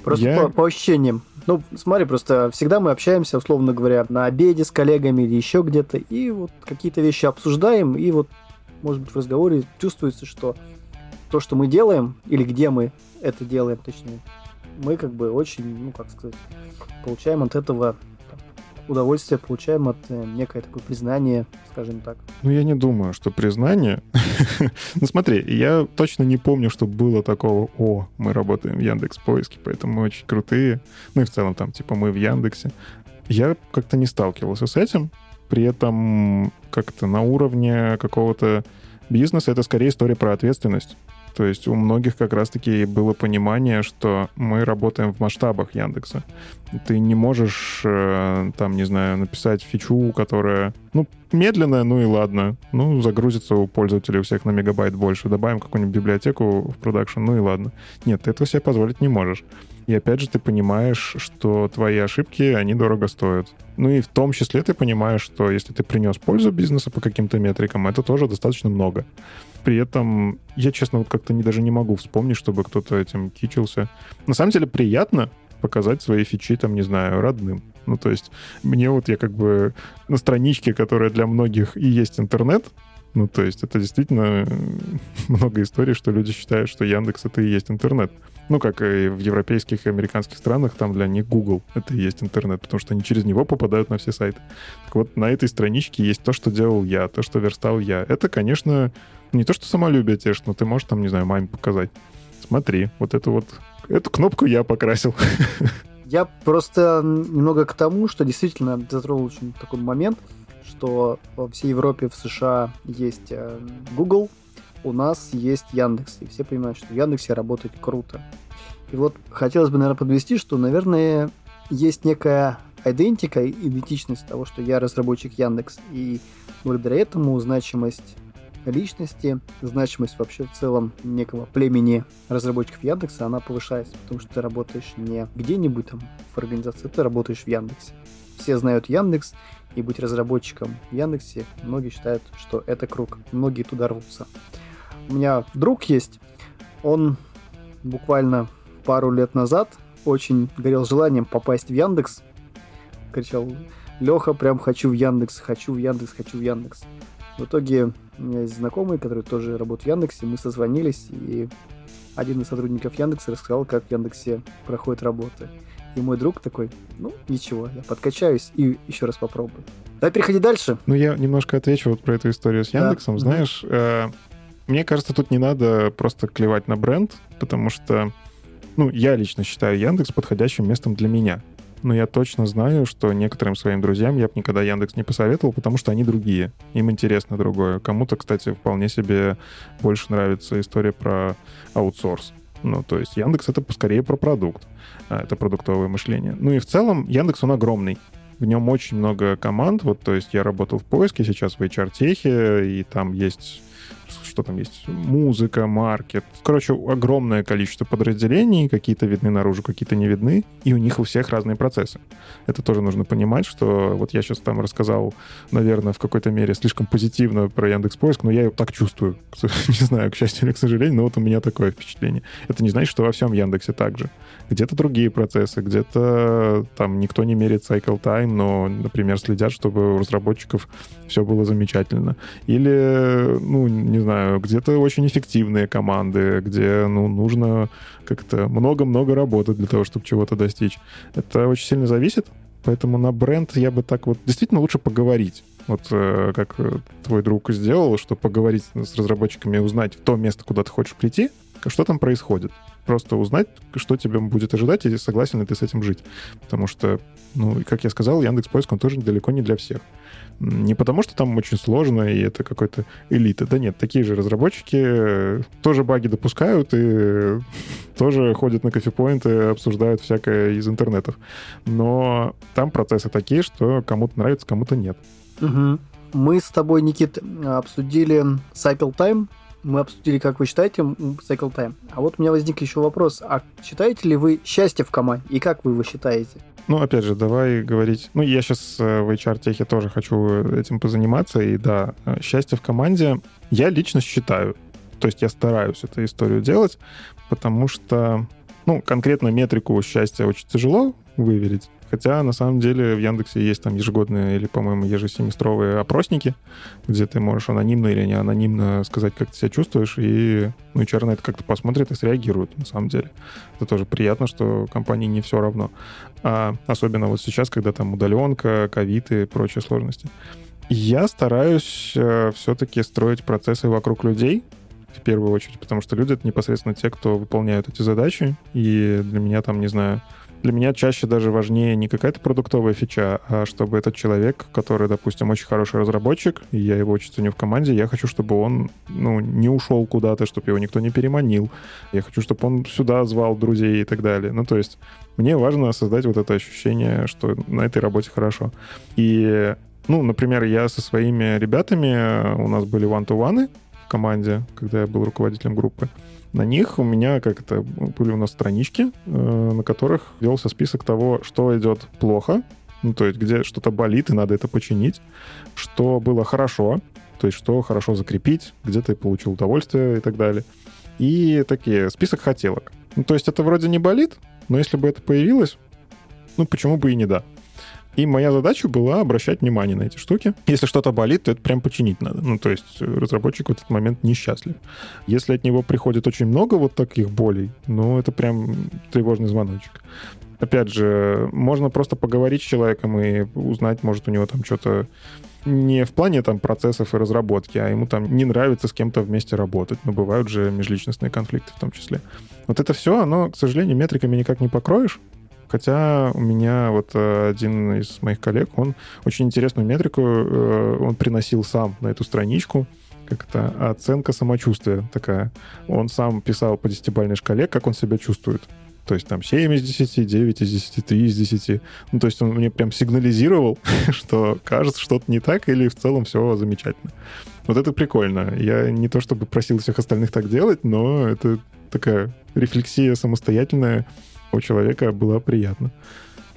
Просто я... по, по ощущениям. Ну, смотри, просто всегда мы общаемся, условно говоря, на обеде с коллегами или еще где-то, и вот какие-то вещи обсуждаем, и вот, может быть, в разговоре чувствуется, что то, что мы делаем, или где мы это делаем, точнее, мы как бы очень, ну, как сказать, получаем от этого удовольствие получаем от э, некое такое признание, скажем так. Ну, я не думаю, что признание... ну, смотри, я точно не помню, что было такого, о, мы работаем в Яндекс Поиске, поэтому мы очень крутые. Ну и в целом там, типа, мы в Яндексе. Я как-то не сталкивался с этим. При этом как-то на уровне какого-то бизнеса это скорее история про ответственность. То есть у многих как раз-таки было понимание, что мы работаем в масштабах Яндекса. Ты не можешь, э, там, не знаю, написать фичу, которая, ну, медленная, ну и ладно. Ну, загрузится у пользователей у всех на мегабайт больше. Добавим какую-нибудь библиотеку в продакшн, ну и ладно. Нет, ты этого себе позволить не можешь. И опять же ты понимаешь, что твои ошибки, они дорого стоят. Ну и в том числе ты понимаешь, что если ты принес пользу бизнесу по каким-то метрикам, это тоже достаточно много. При этом я, честно, вот как-то не, даже не могу вспомнить, чтобы кто-то этим кичился. На самом деле приятно показать свои фичи, там, не знаю, родным. Ну, то есть мне вот я как бы на страничке, которая для многих и есть интернет, ну, то есть это действительно много историй, что люди считают, что Яндекс — это и есть интернет. Ну, как и в европейских и американских странах, там для них Google — это и есть интернет, потому что они через него попадают на все сайты. Так вот, на этой страничке есть то, что делал я, то, что верстал я. Это, конечно, не то, что самолюбие тешь, но ты можешь там, не знаю, маме показать. Смотри, вот эту вот... Эту кнопку я покрасил. Я просто немного к тому, что действительно затронул очень такой момент, что во всей Европе, в США есть э, Google, у нас есть Яндекс, и все понимают, что в Яндексе работать круто. И вот хотелось бы, наверное, подвести, что, наверное, есть некая идентика, идентичность того, что я разработчик Яндекс, и благодаря этому значимость личности, значимость вообще в целом некого племени разработчиков Яндекса, она повышается, потому что ты работаешь не где-нибудь там в организации, ты работаешь в Яндексе. Все знают Яндекс, и быть разработчиком в Яндексе, многие считают, что это круг. Многие туда рвутся. У меня друг есть, он буквально пару лет назад очень горел желанием попасть в Яндекс. Кричал, Леха, прям хочу в Яндекс, хочу в Яндекс, хочу в Яндекс. В итоге у меня есть знакомый, который тоже работает в Яндексе, мы созвонились, и один из сотрудников Яндекса рассказал, как в Яндексе проходит работа. И мой друг такой, ну, ничего, я подкачаюсь и еще раз попробую. Давай переходи дальше. Ну, я немножко отвечу вот про эту историю с Яндексом. Да. Знаешь, э, мне кажется, тут не надо просто клевать на бренд, потому что, ну, я лично считаю Яндекс подходящим местом для меня. Но я точно знаю, что некоторым своим друзьям я бы никогда Яндекс не посоветовал, потому что они другие. Им интересно другое. Кому-то, кстати, вполне себе больше нравится история про аутсорс. Ну, то есть Яндекс — это скорее про продукт. А, это продуктовое мышление. Ну и в целом Яндекс, он огромный. В нем очень много команд. Вот, то есть я работал в поиске, сейчас в HR-техе, и там есть что там есть, музыка, маркет. Короче, огромное количество подразделений, какие-то видны наружу, какие-то не видны, и у них у всех разные процессы. Это тоже нужно понимать, что вот я сейчас там рассказал, наверное, в какой-то мере слишком позитивно про Яндекс Поиск, но я так чувствую. Не знаю, к счастью или к сожалению, но вот у меня такое впечатление. Это не значит, что во всем Яндексе так же. Где-то другие процессы, где-то там никто не меряет cycle time, но, например, следят, чтобы у разработчиков все было замечательно. Или, ну, не знаю, где-то очень эффективные команды, где, ну, нужно как-то много-много работать для того, чтобы чего-то достичь. Это очень сильно зависит, поэтому на бренд я бы так вот... Действительно лучше поговорить. Вот э, как э, твой друг сделал, что поговорить с разработчиками и узнать в то место, куда ты хочешь прийти, что там происходит просто узнать, что тебя будет ожидать, и согласен ли ты с этим жить. Потому что, ну, как я сказал, Яндекс Поиск, он тоже далеко не для всех. Не потому, что там очень сложно, и это какой-то элита. Да нет, такие же разработчики э, тоже баги допускают и тоже ходят на кофепоинты, обсуждают всякое из интернетов. Но там процессы такие, что кому-то нравится, кому-то нет. Угу. Мы с тобой, Никит, обсудили Cycle Time мы обсудили, как вы считаете cycle time. А вот у меня возник еще вопрос. А считаете ли вы счастье в команде? И как вы его считаете? Ну, опять же, давай говорить... Ну, я сейчас э, в HR-техе тоже хочу этим позаниматься. И да, э, счастье в команде я лично считаю. То есть я стараюсь эту историю делать, потому что, ну, конкретно метрику счастья очень тяжело выверить. Хотя, на самом деле, в Яндексе есть там ежегодные или, по-моему, ежесеместровые опросники, где ты можешь анонимно или не анонимно сказать, как ты себя чувствуешь, и ну, HR на это как-то посмотрит и среагирует, на самом деле. Это тоже приятно, что компании не все равно. А особенно вот сейчас, когда там удаленка, ковид и прочие сложности. Я стараюсь э, все-таки строить процессы вокруг людей, в первую очередь, потому что люди — это непосредственно те, кто выполняют эти задачи, и для меня там, не знаю, для меня чаще даже важнее не какая-то продуктовая фича, а чтобы этот человек, который, допустим, очень хороший разработчик, и я его очень ценю в команде, я хочу, чтобы он ну, не ушел куда-то, чтобы его никто не переманил. Я хочу, чтобы он сюда звал друзей и так далее. Ну, то есть мне важно создать вот это ощущение, что на этой работе хорошо. И, ну, например, я со своими ребятами, у нас были one-to-one команде, когда я был руководителем группы, на них у меня, как это, были у нас странички, э, на которых велся список того, что идет плохо, ну, то есть где что-то болит и надо это починить, что было хорошо, то есть что хорошо закрепить, где ты получил удовольствие и так далее. И такие, список хотелок. Ну, то есть это вроде не болит, но если бы это появилось, ну, почему бы и не да. И моя задача была обращать внимание на эти штуки. Если что-то болит, то это прям починить надо. Ну, то есть разработчик в этот момент несчастлив. Если от него приходит очень много вот таких болей, ну, это прям тревожный звоночек. Опять же, можно просто поговорить с человеком и узнать, может, у него там что-то не в плане там процессов и разработки, а ему там не нравится с кем-то вместе работать. Но бывают же межличностные конфликты в том числе. Вот это все, оно, к сожалению, метриками никак не покроешь. Хотя у меня вот э, один из моих коллег, он очень интересную метрику, э, он приносил сам на эту страничку, как то оценка самочувствия такая. Он сам писал по десятибальной шкале, как он себя чувствует. То есть там 7 из 10, 9 из 10, 3 из 10. Ну, то есть он мне прям сигнализировал, что кажется что-то не так или в целом все замечательно. Вот это прикольно. Я не то чтобы просил всех остальных так делать, но это такая рефлексия самостоятельная, у человека было приятно.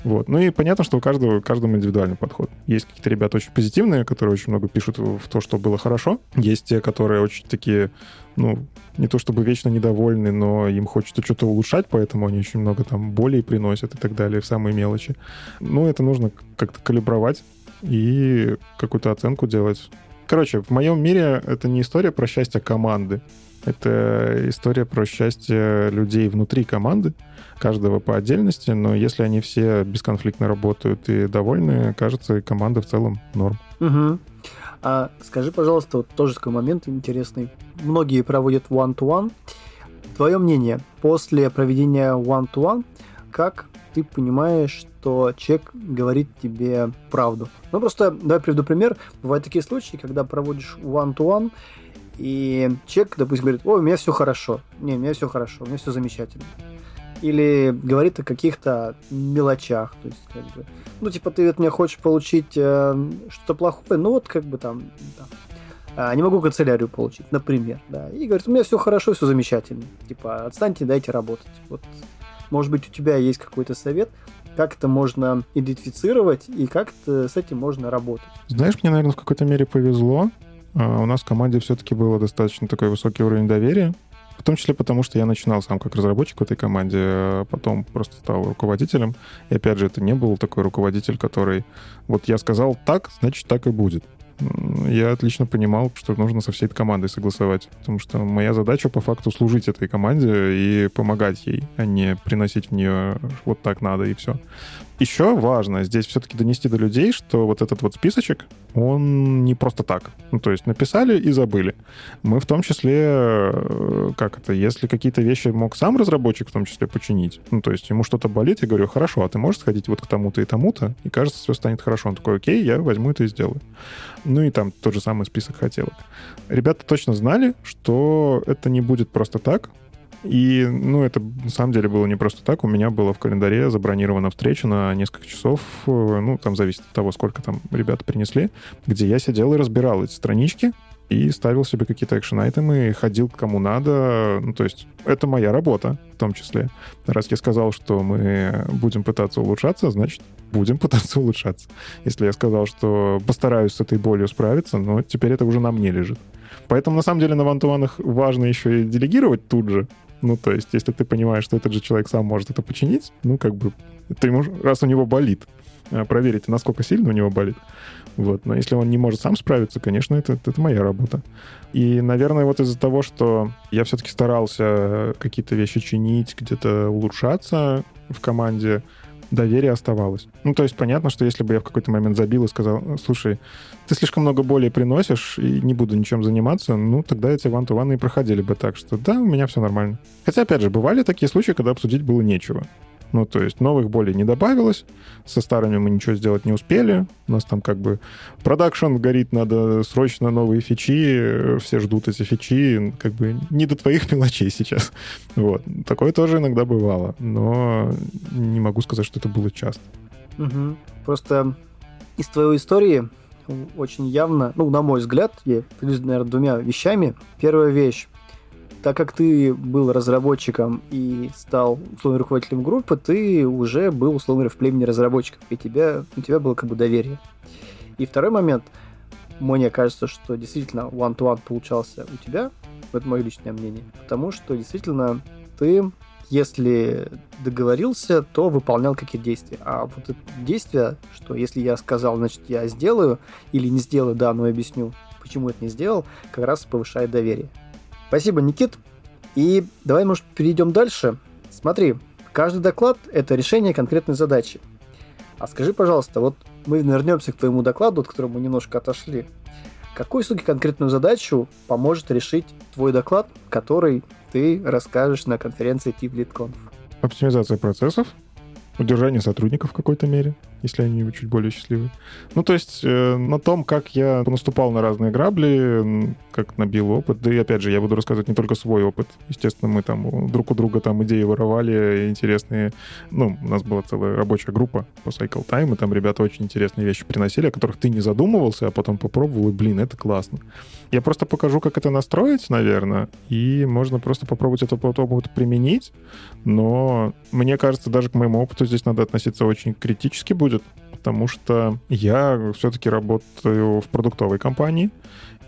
Вот. Ну и понятно, что у каждого, каждому индивидуальный подход. Есть какие-то ребята очень позитивные, которые очень много пишут в то, что было хорошо. Есть те, которые очень такие, ну, не то чтобы вечно недовольны, но им хочется что-то улучшать, поэтому они очень много там болей приносят и так далее, в самые мелочи. Ну, это нужно как-то калибровать и какую-то оценку делать. Короче, в моем мире это не история про счастье команды. Это история про счастье людей внутри команды, каждого по отдельности, но если они все бесконфликтно работают и довольны, кажется, команда в целом норм. Угу. А скажи, пожалуйста, вот тоже такой момент интересный. Многие проводят one-to-one. Твое мнение, после проведения one-to-one, как ты понимаешь, что человек говорит тебе правду? Ну, просто давай приведу пример. Бывают такие случаи, когда проводишь one-to-one, и человек, допустим, говорит, о, у меня все хорошо. Не, у меня все хорошо, у меня все замечательно. Или говорит о каких-то мелочах. То есть, как бы, ну, типа, ты от меня хочешь получить э, что-то плохое, ну, вот как бы там, там а, не могу канцелярию получить, например, да. И говорит, у меня все хорошо, все замечательно. Типа, отстаньте, дайте работать. Вот, может быть, у тебя есть какой-то совет, как это можно идентифицировать и как с этим можно работать. Знаешь, мне, наверное, в какой-то мере повезло. А, у нас в команде все-таки было достаточно такой высокий уровень доверия, в том числе потому, что я начинал сам как разработчик в этой команде, а потом просто стал руководителем. И опять же, это не был такой руководитель, который вот я сказал так, значит так и будет я отлично понимал, что нужно со всей этой командой согласовать. Потому что моя задача по факту служить этой команде и помогать ей, а не приносить в нее вот так надо и все. Еще важно здесь все-таки донести до людей, что вот этот вот списочек, он не просто так. Ну, то есть написали и забыли. Мы в том числе, э, как это, если какие-то вещи мог сам разработчик в том числе починить, ну, то есть ему что-то болит, я говорю, хорошо, а ты можешь сходить вот к тому-то и тому-то, и кажется, все станет хорошо. Он такой, окей, я возьму это и сделаю. Ну и там тот же самый список хотелок. Ребята точно знали, что это не будет просто так, и, ну, это на самом деле было не просто так. У меня было в календаре забронирована встреча на несколько часов, ну, там зависит от того, сколько там ребята принесли, где я сидел и разбирал эти странички, и ставил себе какие-то экшен-айтемы, ходил к кому надо. Ну, то есть это моя работа в том числе. Раз я сказал, что мы будем пытаться улучшаться, значит, будем пытаться улучшаться. Если я сказал, что постараюсь с этой болью справиться, но теперь это уже на мне лежит. Поэтому, на самом деле, на вантуванах важно еще и делегировать тут же. Ну, то есть, если ты понимаешь, что этот же человек сам может это починить, ну, как бы, ты ему, раз у него болит, э, проверить, насколько сильно у него болит. Вот. Но если он не может сам справиться, конечно, это, это моя работа. И, наверное, вот из-за того, что я все-таки старался какие-то вещи чинить, где-то улучшаться в команде, доверие оставалось. Ну, то есть понятно, что если бы я в какой-то момент забил и сказал, слушай, ты слишком много боли приносишь, и не буду ничем заниматься, ну, тогда эти ван ту и проходили бы так, что да, у меня все нормально. Хотя, опять же, бывали такие случаи, когда обсудить было нечего. Ну, то есть новых болей не добавилось, со старыми мы ничего сделать не успели, у нас там как бы продакшн горит, надо срочно новые фичи, все ждут эти фичи, как бы не до твоих мелочей сейчас. Вот. Такое тоже иногда бывало, но не могу сказать, что это было часто. Угу. Просто из твоей истории очень явно, ну, на мой взгляд, я поделюсь, наверное, двумя вещами. Первая вещь так как ты был разработчиком и стал условно руководителем группы, ты уже был условно в племени разработчиков, и тебя, у тебя было как бы доверие. И второй момент, мне кажется, что действительно one-to-one получался у тебя, это мое личное мнение, потому что действительно ты, если договорился, то выполнял какие-то действия. А вот это действие, что если я сказал, значит, я сделаю, или не сделаю, да, но объясню, почему это не сделал, как раз повышает доверие. Спасибо, Никит. И давай, может, перейдем дальше. Смотри, каждый доклад – это решение конкретной задачи. А скажи, пожалуйста, вот мы вернемся к твоему докладу, от которого мы немножко отошли. Какой, суки, конкретную задачу поможет решить твой доклад, который ты расскажешь на конференции TeamLeadConf? Оптимизация процессов, удержание сотрудников в какой-то мере, если они чуть более счастливы. Ну, то есть э, на том, как я наступал на разные грабли, как набил опыт, да и опять же, я буду рассказывать не только свой опыт. Естественно, мы там друг у друга там идеи воровали интересные. Ну, у нас была целая рабочая группа по Cycle Time, и там ребята очень интересные вещи приносили, о которых ты не задумывался, а потом попробовал, и, блин, это классно. Я просто покажу, как это настроить, наверное, и можно просто попробовать этот опыт применить, но мне кажется, даже к моему опыту здесь надо относиться очень критически будет, будет, потому что я все-таки работаю в продуктовой компании,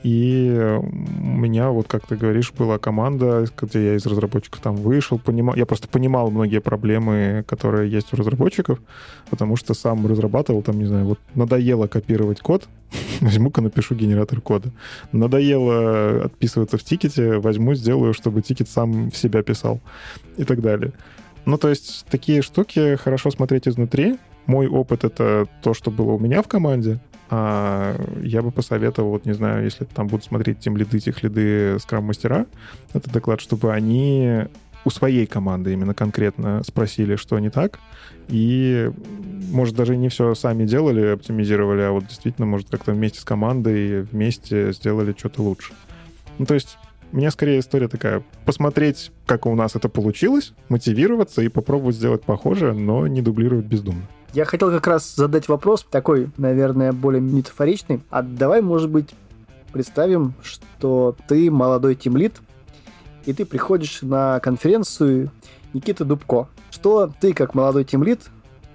и у меня, вот как ты говоришь, была команда, где я из разработчиков там вышел, понимал, я просто понимал многие проблемы, которые есть у разработчиков, потому что сам разрабатывал, там, не знаю, вот надоело копировать код, возьму-ка напишу генератор кода. Надоело отписываться в тикете, возьму, сделаю, чтобы тикет сам в себя писал и так далее. Ну, то есть такие штуки хорошо смотреть изнутри, мой опыт — это то, что было у меня в команде, а я бы посоветовал, вот не знаю, если там будут смотреть тем лиды, тех лиды скрам-мастера, этот доклад, чтобы они у своей команды именно конкретно спросили, что не так, и, может, даже не все сами делали, оптимизировали, а вот действительно, может, как-то вместе с командой вместе сделали что-то лучше. Ну, то есть у меня скорее история такая. Посмотреть, как у нас это получилось, мотивироваться и попробовать сделать похоже, но не дублировать бездумно. Я хотел как раз задать вопрос, такой, наверное, более метафоричный. А давай, может быть, представим, что ты молодой тимлит, и ты приходишь на конференцию Никиты Дубко. Что ты, как молодой тимлит,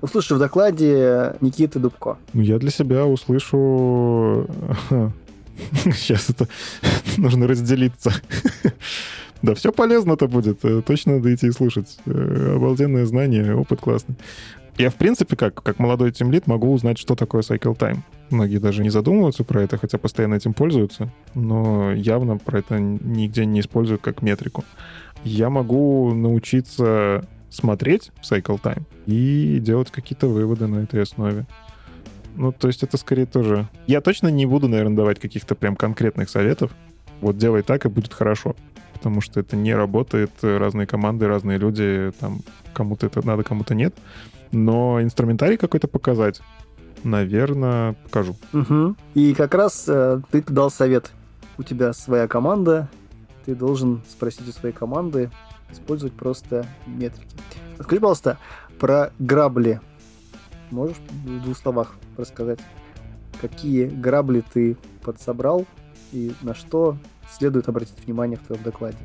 услышишь в докладе Никиты Дубко? Я для себя услышу... Сейчас это нужно разделиться. Да, все полезно-то будет. Точно надо идти и слушать. Э, обалденное знание, опыт классный. Я, в принципе, как, как молодой тимлит, могу узнать, что такое cycle time. Многие даже не задумываются про это, хотя постоянно этим пользуются, но явно про это нигде не используют как метрику. Я могу научиться смотреть cycle time и делать какие-то выводы на этой основе. Ну, то есть это скорее тоже... Я точно не буду, наверное, давать каких-то прям конкретных советов. Вот делай так, и будет хорошо. Потому что это не работает. Разные команды, разные люди. Там кому-то это надо, кому-то нет. Но инструментарий какой-то показать, наверное, покажу. Угу. И как раз э, ты дал совет. У тебя своя команда, ты должен спросить у своей команды использовать просто метрики. Скажи, пожалуйста, про грабли. Можешь в двух словах рассказать, какие грабли ты подсобрал и на что следует обратить внимание в твоем докладе.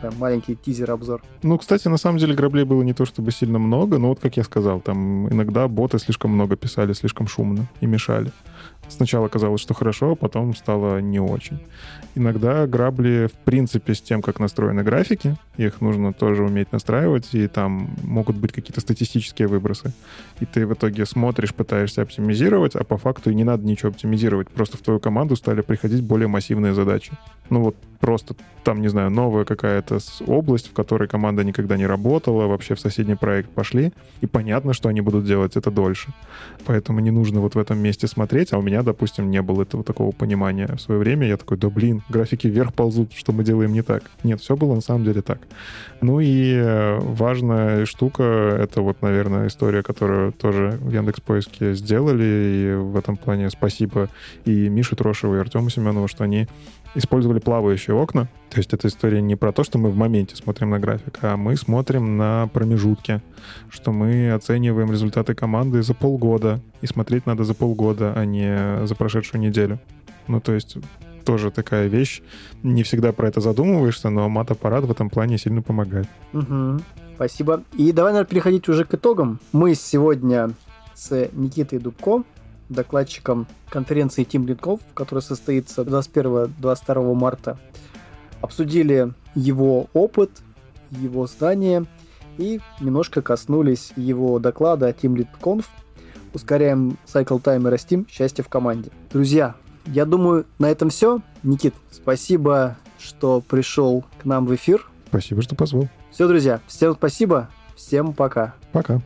Прям маленький тизер-обзор. Ну, кстати, на самом деле граблей было не то чтобы сильно много, но вот, как я сказал, там иногда боты слишком много писали, слишком шумно и мешали. Сначала казалось, что хорошо, а потом стало не очень. Иногда грабли, в принципе, с тем, как настроены графики, их нужно тоже уметь настраивать, и там могут быть какие-то статистические выбросы. И ты в итоге смотришь, пытаешься оптимизировать, а по факту и не надо ничего оптимизировать. Просто в твою команду стали приходить более массивные задачи. Ну вот просто там, не знаю, новая какая-то область, в которой команда никогда не работала, вообще в соседний проект пошли, и понятно, что они будут делать это дольше. Поэтому не нужно вот в этом месте смотреть, а у меня, допустим, не было этого такого понимания в свое время. Я такой, да блин, графики вверх ползут, что мы делаем не так. Нет, все было на самом деле так. Ну и э, важная штука, это вот, наверное, история, которую тоже в Яндекс Поиске сделали, и в этом плане спасибо и Мише Трошеву, и Артему Семенову, что они использовали плавающие окна. То есть эта история не про то, что мы в моменте смотрим на график, а мы смотрим на промежутки, что мы оцениваем результаты команды за полгода, и смотреть надо за полгода, а не за прошедшую неделю. Ну, то есть тоже такая вещь. Не всегда про это задумываешься, но мат-аппарат в этом плане сильно помогает. Угу. Спасибо. И давай, наверное, переходить уже к итогам. Мы сегодня с Никитой Дубко докладчиком конференции Team Lead которая состоится 21-22 марта. Обсудили его опыт, его знания и немножко коснулись его доклада Team Lead Conf. Ускоряем time и растим счастье в команде. Друзья, я думаю, на этом все. Никит, спасибо, что пришел к нам в эфир. Спасибо, что позвал. Все, друзья, всем спасибо, всем пока. Пока.